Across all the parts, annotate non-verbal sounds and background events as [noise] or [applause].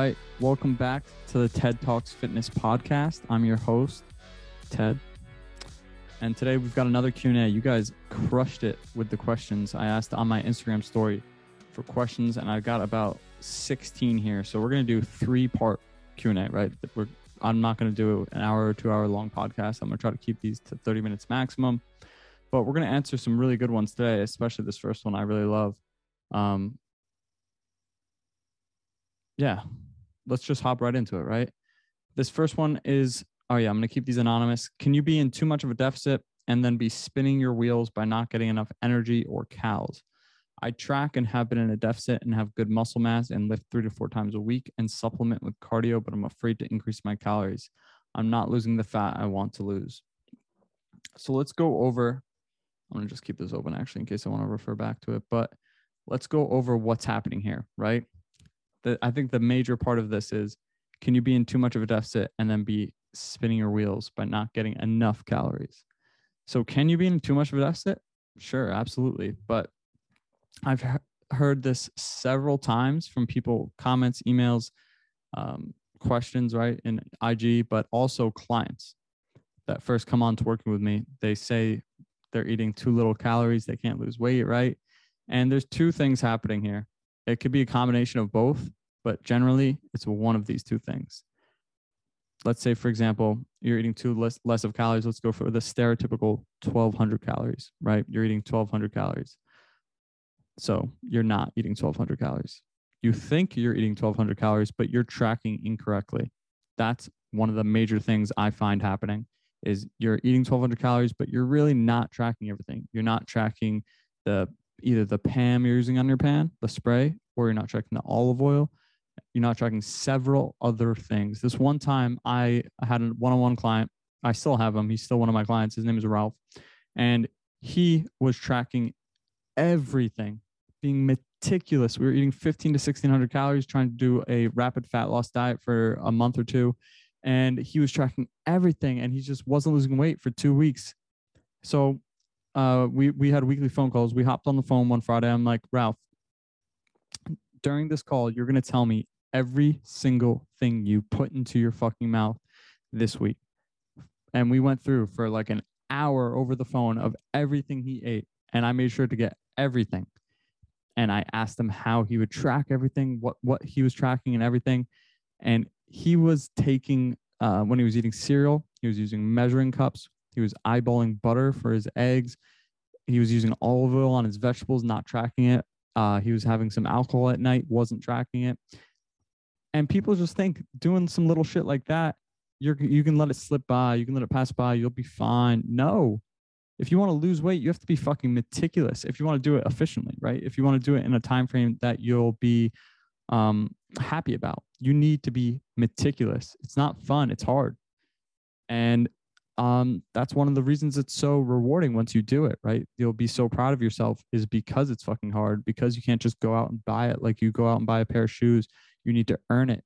right, welcome back to the Ted Talks Fitness podcast. I'm your host, Ted. And today we've got another Q&A. You guys crushed it with the questions I asked on my Instagram story for questions and I've got about 16 here. So we're going to do three-part Q&A, right? We're I'm not going to do an hour or 2 hour long podcast. I'm going to try to keep these to 30 minutes maximum. But we're going to answer some really good ones today, especially this first one I really love. Um, yeah, let's just hop right into it, right? This first one is oh, yeah, I'm going to keep these anonymous. Can you be in too much of a deficit and then be spinning your wheels by not getting enough energy or calories? I track and have been in a deficit and have good muscle mass and lift three to four times a week and supplement with cardio, but I'm afraid to increase my calories. I'm not losing the fat I want to lose. So let's go over. I'm going to just keep this open actually in case I want to refer back to it, but let's go over what's happening here, right? The, I think the major part of this is can you be in too much of a deficit and then be spinning your wheels by not getting enough calories? So, can you be in too much of a deficit? Sure, absolutely. But I've heard this several times from people, comments, emails, um, questions, right, in IG, but also clients that first come on to working with me. They say they're eating too little calories, they can't lose weight, right? And there's two things happening here. It could be a combination of both, but generally it's one of these two things. Let's say, for example, you're eating two less, less of calories. Let's go for the stereotypical 1200 calories, right? You're eating 1200 calories. So you're not eating 1200 calories. You think you're eating 1200 calories, but you're tracking incorrectly. That's one of the major things I find happening is you're eating 1200 calories, but you're really not tracking everything. You're not tracking the either the PAM you're using on your pan, the spray, or you're not tracking the olive oil. You're not tracking several other things. This one time, I had a one on one client. I still have him. He's still one of my clients. His name is Ralph. And he was tracking everything, being meticulous. We were eating 15 to 1600 calories, trying to do a rapid fat loss diet for a month or two. And he was tracking everything and he just wasn't losing weight for two weeks. So uh, we we had weekly phone calls. We hopped on the phone one Friday. I'm like, Ralph, during this call, you're gonna tell me every single thing you put into your fucking mouth this week. And we went through for like an hour over the phone of everything he ate, and I made sure to get everything. And I asked him how he would track everything, what what he was tracking, and everything. And he was taking uh, when he was eating cereal, he was using measuring cups he was eyeballing butter for his eggs. He was using olive oil on his vegetables, not tracking it. Uh, he was having some alcohol at night, wasn't tracking it. And people just think doing some little shit like that, you're you can let it slip by, you can let it pass by, you'll be fine. No. If you want to lose weight, you have to be fucking meticulous. If you want to do it efficiently, right? If you want to do it in a time frame that you'll be um, happy about, you need to be meticulous. It's not fun, it's hard. And um, that's one of the reasons it's so rewarding once you do it, right? You'll be so proud of yourself is because it's fucking hard, because you can't just go out and buy it like you go out and buy a pair of shoes. You need to earn it,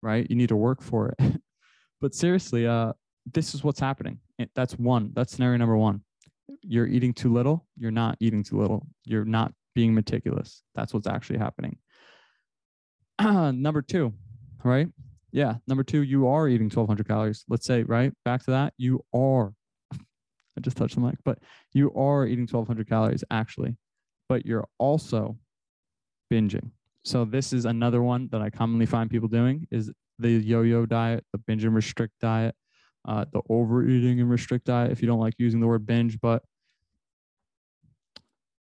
right? You need to work for it. [laughs] but seriously, uh, this is what's happening. That's one. That's scenario number one. You're eating too little. You're not eating too little. You're not being meticulous. That's what's actually happening. [clears throat] number two, right? Yeah. Number two, you are eating 1200 calories. Let's say, right? Back to that. You are, [laughs] I just touched the mic, but you are eating 1200 calories actually, but you're also binging. So this is another one that I commonly find people doing is the yo-yo diet, the binge and restrict diet, uh, the overeating and restrict diet. If you don't like using the word binge, but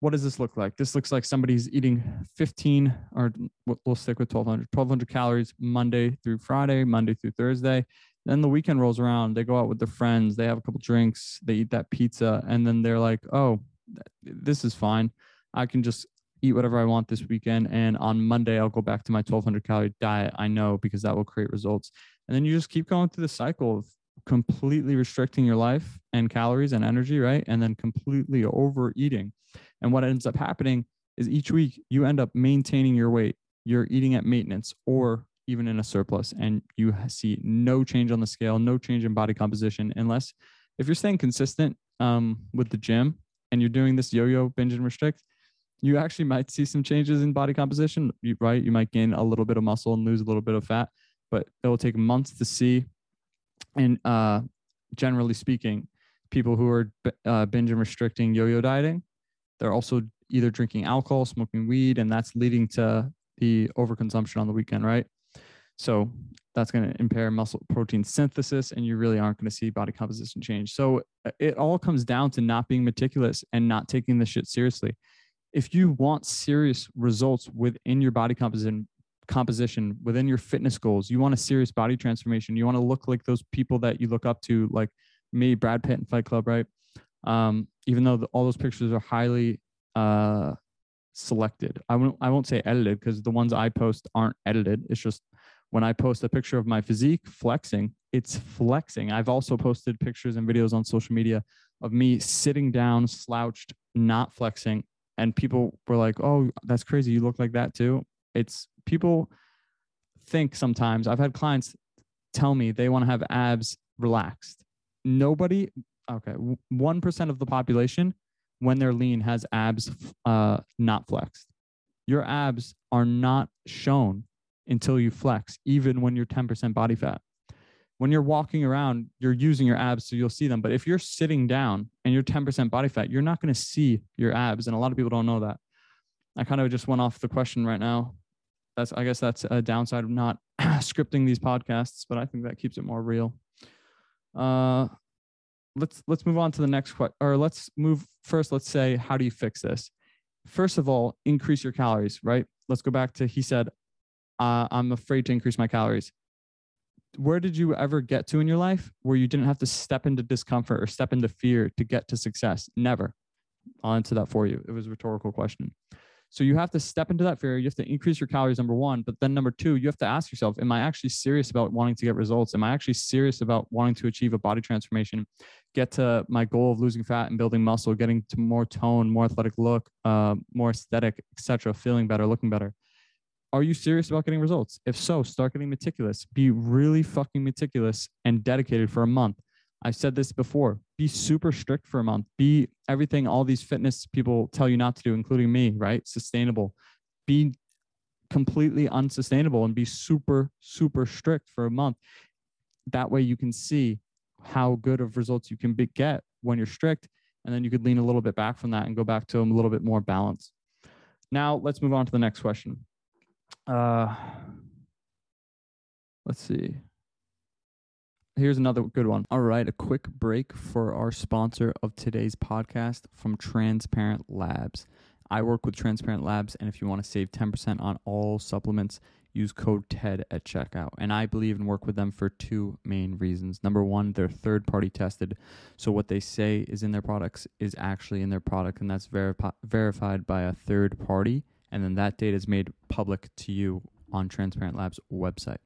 what does this look like? This looks like somebody's eating 15, or we'll stick with 1200, 1200 calories Monday through Friday, Monday through Thursday. Then the weekend rolls around, they go out with their friends, they have a couple drinks, they eat that pizza, and then they're like, oh, this is fine. I can just eat whatever I want this weekend. And on Monday, I'll go back to my 1200 calorie diet. I know because that will create results. And then you just keep going through the cycle of completely restricting your life and calories and energy, right? And then completely overeating. And what ends up happening is each week you end up maintaining your weight. You're eating at maintenance or even in a surplus, and you see no change on the scale, no change in body composition, unless if you're staying consistent um, with the gym and you're doing this yo yo binge and restrict, you actually might see some changes in body composition, right? You might gain a little bit of muscle and lose a little bit of fat, but it will take months to see. And uh, generally speaking, people who are uh, binge and restricting yo-yo dieting, they're also either drinking alcohol, smoking weed, and that's leading to the overconsumption on the weekend, right? So that's going to impair muscle protein synthesis, and you really aren't going to see body composition change. So uh, it all comes down to not being meticulous and not taking the shit seriously. If you want serious results within your body composition, composition within your fitness goals, you want a serious body transformation. You want to look like those people that you look up to, like me, Brad Pitt, and Fight Club, right? Um, even though the, all those pictures are highly uh, selected, I won't I won't say edited because the ones I post aren't edited. It's just when I post a picture of my physique flexing, it's flexing. I've also posted pictures and videos on social media of me sitting down, slouched, not flexing. And people were like, oh, that's crazy. You look like that too. It's people think sometimes, I've had clients tell me they want to have abs relaxed. Nobody, okay, 1% of the population, when they're lean, has abs uh, not flexed. Your abs are not shown until you flex, even when you're 10% body fat. When you're walking around, you're using your abs so you'll see them. But if you're sitting down and you're 10% body fat, you're not going to see your abs. And a lot of people don't know that. I kind of just went off the question right now. That's, I guess that's a downside of not [clears throat] scripting these podcasts, but I think that keeps it more real. Uh, let's let's move on to the next question, or let's move first. Let's say, how do you fix this? First of all, increase your calories. Right. Let's go back to he said, uh, I'm afraid to increase my calories. Where did you ever get to in your life where you didn't have to step into discomfort or step into fear to get to success? Never. I'll answer that for you. It was a rhetorical question. So you have to step into that fear. You have to increase your calories, number one. But then number two, you have to ask yourself, am I actually serious about wanting to get results? Am I actually serious about wanting to achieve a body transformation, get to my goal of losing fat and building muscle, getting to more tone, more athletic look, uh, more aesthetic, etc., feeling better, looking better? Are you serious about getting results? If so, start getting meticulous. Be really fucking meticulous and dedicated for a month. I've said this before. Be super strict for a month. Be everything all these fitness people tell you not to do, including me, right? Sustainable. Be completely unsustainable and be super, super strict for a month. That way you can see how good of results you can be, get when you're strict. And then you could lean a little bit back from that and go back to a little bit more balance. Now let's move on to the next question. Uh, let's see. Here's another good one. All right, a quick break for our sponsor of today's podcast from Transparent Labs. I work with Transparent Labs, and if you want to save 10% on all supplements, use code TED at checkout. And I believe and work with them for two main reasons. Number one, they're third party tested. So what they say is in their products is actually in their product, and that's veri- verified by a third party and then that data is made public to you on Transparent Labs website.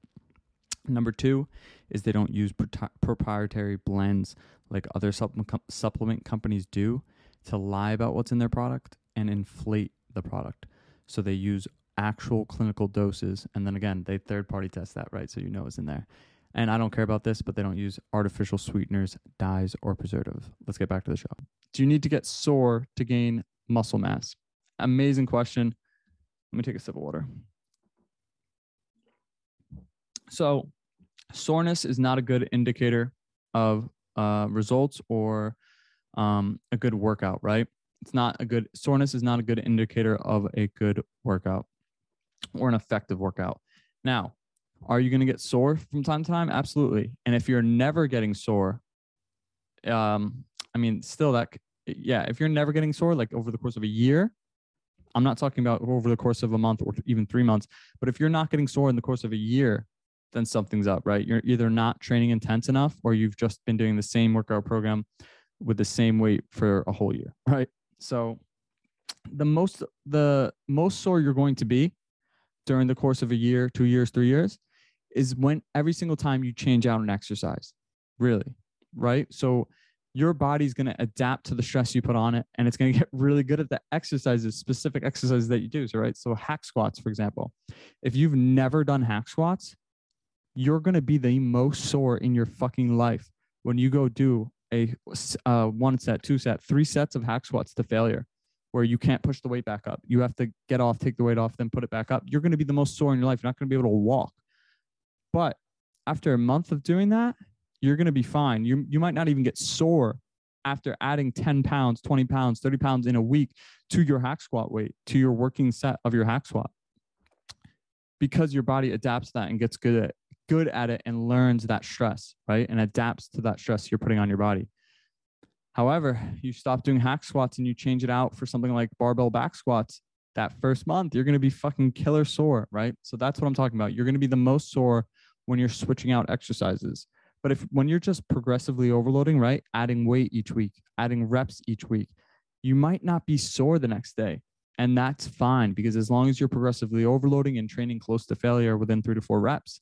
Number two is they don't use proprietary blends like other supplement companies do to lie about what's in their product and inflate the product. So they use actual clinical doses, and then again, they third party test that, right? So you know it's in there. And I don't care about this, but they don't use artificial sweeteners, dyes, or preservatives. Let's get back to the show. Do you need to get sore to gain muscle mass? Amazing question. Let me take a sip of water. So, soreness is not a good indicator of uh, results or um, a good workout, right? It's not a good soreness is not a good indicator of a good workout or an effective workout. Now, are you going to get sore from time to time? Absolutely. And if you're never getting sore, um, I mean, still that, yeah, if you're never getting sore, like over the course of a year, I'm not talking about over the course of a month or even three months, but if you're not getting sore in the course of a year, then something's up, right? You're either not training intense enough or you've just been doing the same workout program with the same weight for a whole year, right? So the most the most sore you're going to be during the course of a year, two years, three years is when every single time you change out an exercise. Really. Right. So your body's going to adapt to the stress you put on it and it's going to get really good at the exercises specific exercises that you do so right so hack squats for example if you've never done hack squats you're going to be the most sore in your fucking life when you go do a uh, one set two set three sets of hack squats to failure where you can't push the weight back up. You have to get off, take the weight off, then put it back up. You're going to be the most sore in your life. You're not going to be able to walk. But after a month of doing that, you're going to be fine. You, you might not even get sore after adding 10 pounds, 20 pounds, 30 pounds in a week to your hack squat weight, to your working set of your hack squat. Because your body adapts that and gets good at good at it and learns that stress, right? And adapts to that stress you're putting on your body. However, you stop doing hack squats and you change it out for something like barbell back squats. That first month, you're going to be fucking killer sore, right? So that's what I'm talking about. You're going to be the most sore when you're switching out exercises. But if when you're just progressively overloading, right, adding weight each week, adding reps each week, you might not be sore the next day. And that's fine because as long as you're progressively overloading and training close to failure within three to four reps,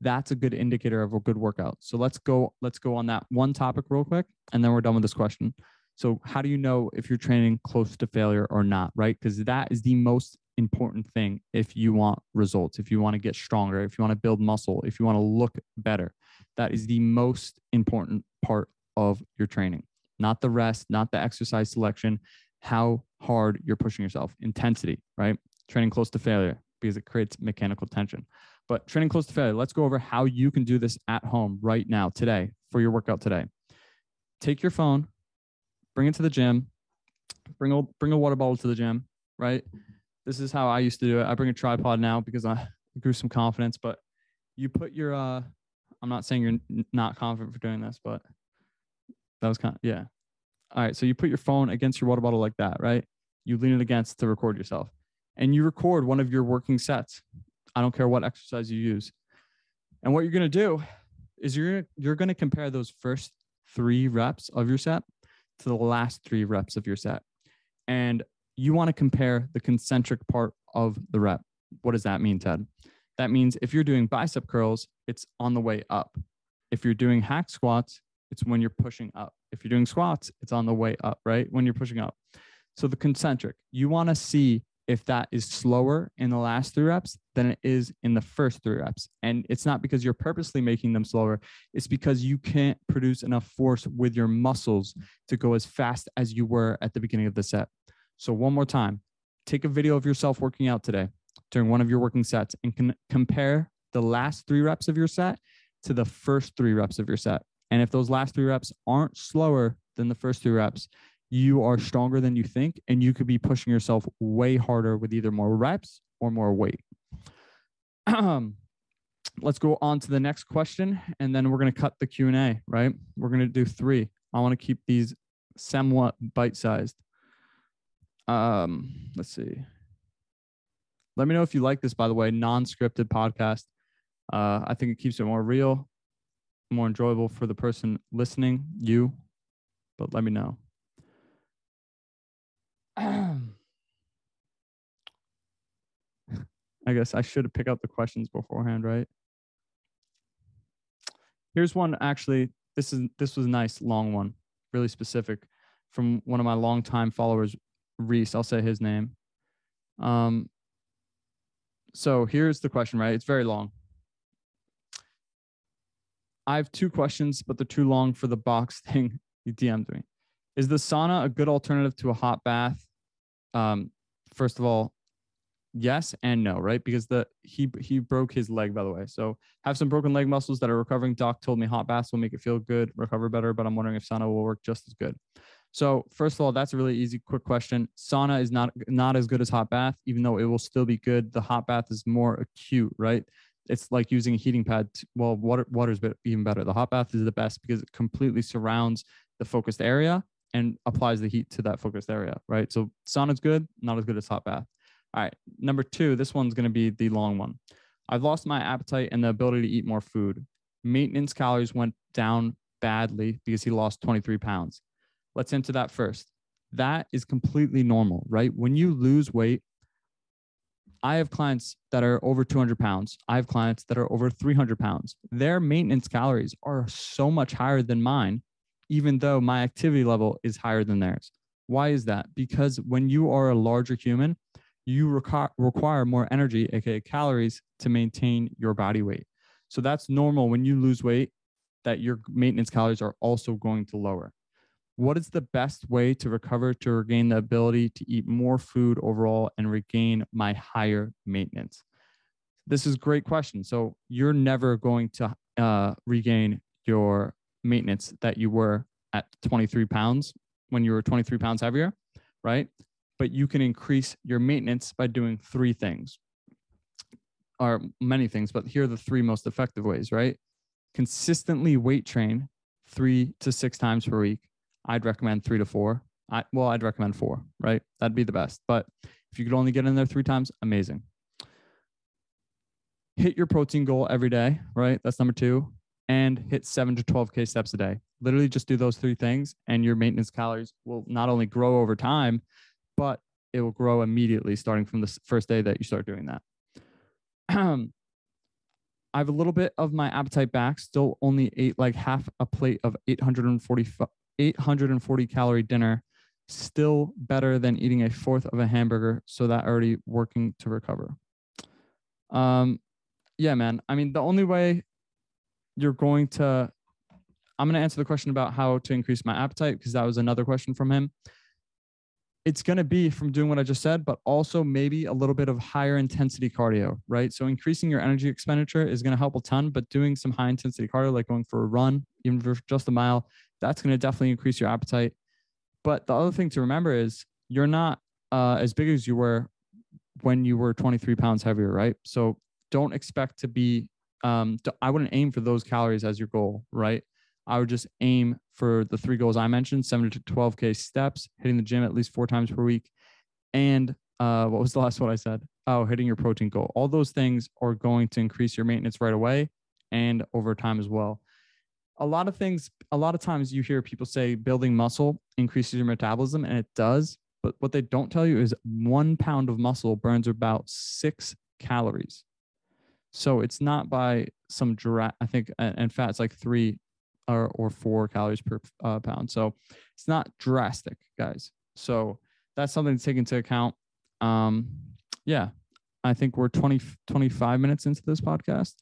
that's a good indicator of a good workout. So let's go, let's go on that one topic real quick, and then we're done with this question. So how do you know if you're training close to failure or not, right? Because that is the most important thing if you want results, if you want to get stronger, if you want to build muscle, if you want to look better. That is the most important part of your training, not the rest, not the exercise selection, how hard you're pushing yourself, intensity, right? Training close to failure because it creates mechanical tension. But training close to failure, let's go over how you can do this at home right now, today, for your workout today. Take your phone, bring it to the gym, bring a, bring a water bottle to the gym, right? This is how I used to do it. I bring a tripod now because I [laughs] grew some confidence, but you put your, uh, I'm not saying you're not confident for doing this, but that was kind of, yeah. All right. So you put your phone against your water bottle like that, right? You lean it against to record yourself and you record one of your working sets. I don't care what exercise you use. And what you're going to do is you're you're going to compare those first 3 reps of your set to the last 3 reps of your set. And you want to compare the concentric part of the rep. What does that mean, Ted? That means if you're doing bicep curls, it's on the way up. If you're doing hack squats, it's when you're pushing up. If you're doing squats, it's on the way up, right? When you're pushing up. So the concentric, you want to see if that is slower in the last three reps than it is in the first three reps. And it's not because you're purposely making them slower, it's because you can't produce enough force with your muscles to go as fast as you were at the beginning of the set. So, one more time take a video of yourself working out today during one of your working sets and can compare the last three reps of your set to the first three reps of your set. And if those last three reps aren't slower than the first three reps, you are stronger than you think, and you could be pushing yourself way harder with either more reps or more weight. Let's go on to the next question, and then we're going to cut the Q and A. Right? We're going to do three. I want to keep these somewhat bite-sized. Um, let's see. Let me know if you like this. By the way, non-scripted podcast. Uh, I think it keeps it more real, more enjoyable for the person listening, you. But let me know. [clears throat] I guess I should have picked out the questions beforehand, right? Here's one actually. This is this was a nice long one, really specific, from one of my longtime followers, Reese. I'll say his name. Um. So here's the question, right? It's very long. I have two questions, but they're too long for the box [laughs] thing you DM'd me. Is the sauna a good alternative to a hot bath? Um, first of all, yes and no, right? Because the he he broke his leg, by the way. So have some broken leg muscles that are recovering. Doc told me hot baths will make it feel good, recover better, but I'm wondering if sauna will work just as good. So first of all, that's a really easy, quick question. Sauna is not not as good as hot bath, even though it will still be good. The hot bath is more acute, right? It's like using a heating pad. To, well, water water is even better. The hot bath is the best because it completely surrounds the focused area and applies the heat to that focused area, right? So sauna's good, not as good as hot bath. All right, number two, this one's going to be the long one. I've lost my appetite and the ability to eat more food. Maintenance calories went down badly because he lost 23 pounds. Let's into that first. That is completely normal, right? When you lose weight, I have clients that are over 200 pounds. I have clients that are over 300 pounds. Their maintenance calories are so much higher than mine, even though my activity level is higher than theirs. Why is that? Because when you are a larger human, you require, require more energy, aka calories, to maintain your body weight. So that's normal when you lose weight, that your maintenance calories are also going to lower. What is the best way to recover to regain the ability to eat more food overall and regain my higher maintenance? This is a great question. So you're never going to uh, regain your maintenance that you were at 23 pounds when you were 23 pounds heavier, right? But you can increase your maintenance by doing three things or many things, but here are the three most effective ways, right? Consistently weight train three to six times per week. I'd recommend three to four. I, well, I'd recommend four, right? That'd be the best. But if you could only get in there three times, amazing. Hit your protein goal every day, right? That's number two. And hit seven to 12K steps a day. Literally just do those three things, and your maintenance calories will not only grow over time, but it will grow immediately starting from the first day that you start doing that. [clears throat] I have a little bit of my appetite back. Still only ate like half a plate of 840, 840 calorie dinner. Still better than eating a fourth of a hamburger. So that already working to recover. Um, yeah, man. I mean, the only way you're going to, I'm going to answer the question about how to increase my appetite because that was another question from him it's going to be from doing what I just said, but also maybe a little bit of higher intensity cardio, right? So increasing your energy expenditure is going to help a ton, but doing some high intensity cardio, like going for a run, even for just a mile, that's going to definitely increase your appetite. But the other thing to remember is you're not uh, as big as you were when you were 23 pounds heavier, right? So don't expect to be, um, to, I wouldn't aim for those calories as your goal, right? I would just aim for the three goals I mentioned: seven to twelve k steps, hitting the gym at least four times per week, and uh, what was the last one I said? Oh, hitting your protein goal. All those things are going to increase your maintenance right away and over time as well. A lot of things, a lot of times you hear people say building muscle increases your metabolism, and it does. But what they don't tell you is one pound of muscle burns about six calories. So it's not by some direct, I think, and fat's like three or, or four calories per uh, pound. So it's not drastic, guys. So that's something to take into account. Um, yeah, I think we're 20, 25 minutes into this podcast.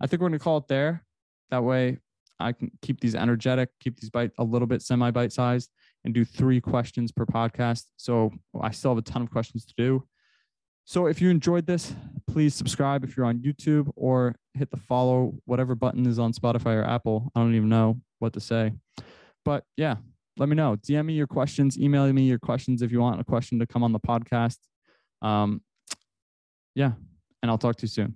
I think we're going to call it there. That way I can keep these energetic, keep these bite a little bit semi bite sized and do three questions per podcast. So I still have a ton of questions to do. So if you enjoyed this, please subscribe if you're on YouTube or hit the follow, whatever button is on Spotify or Apple. I don't even know what to say. But yeah, let me know. DM me your questions, email me your questions if you want a question to come on the podcast. Um, yeah, and I'll talk to you soon.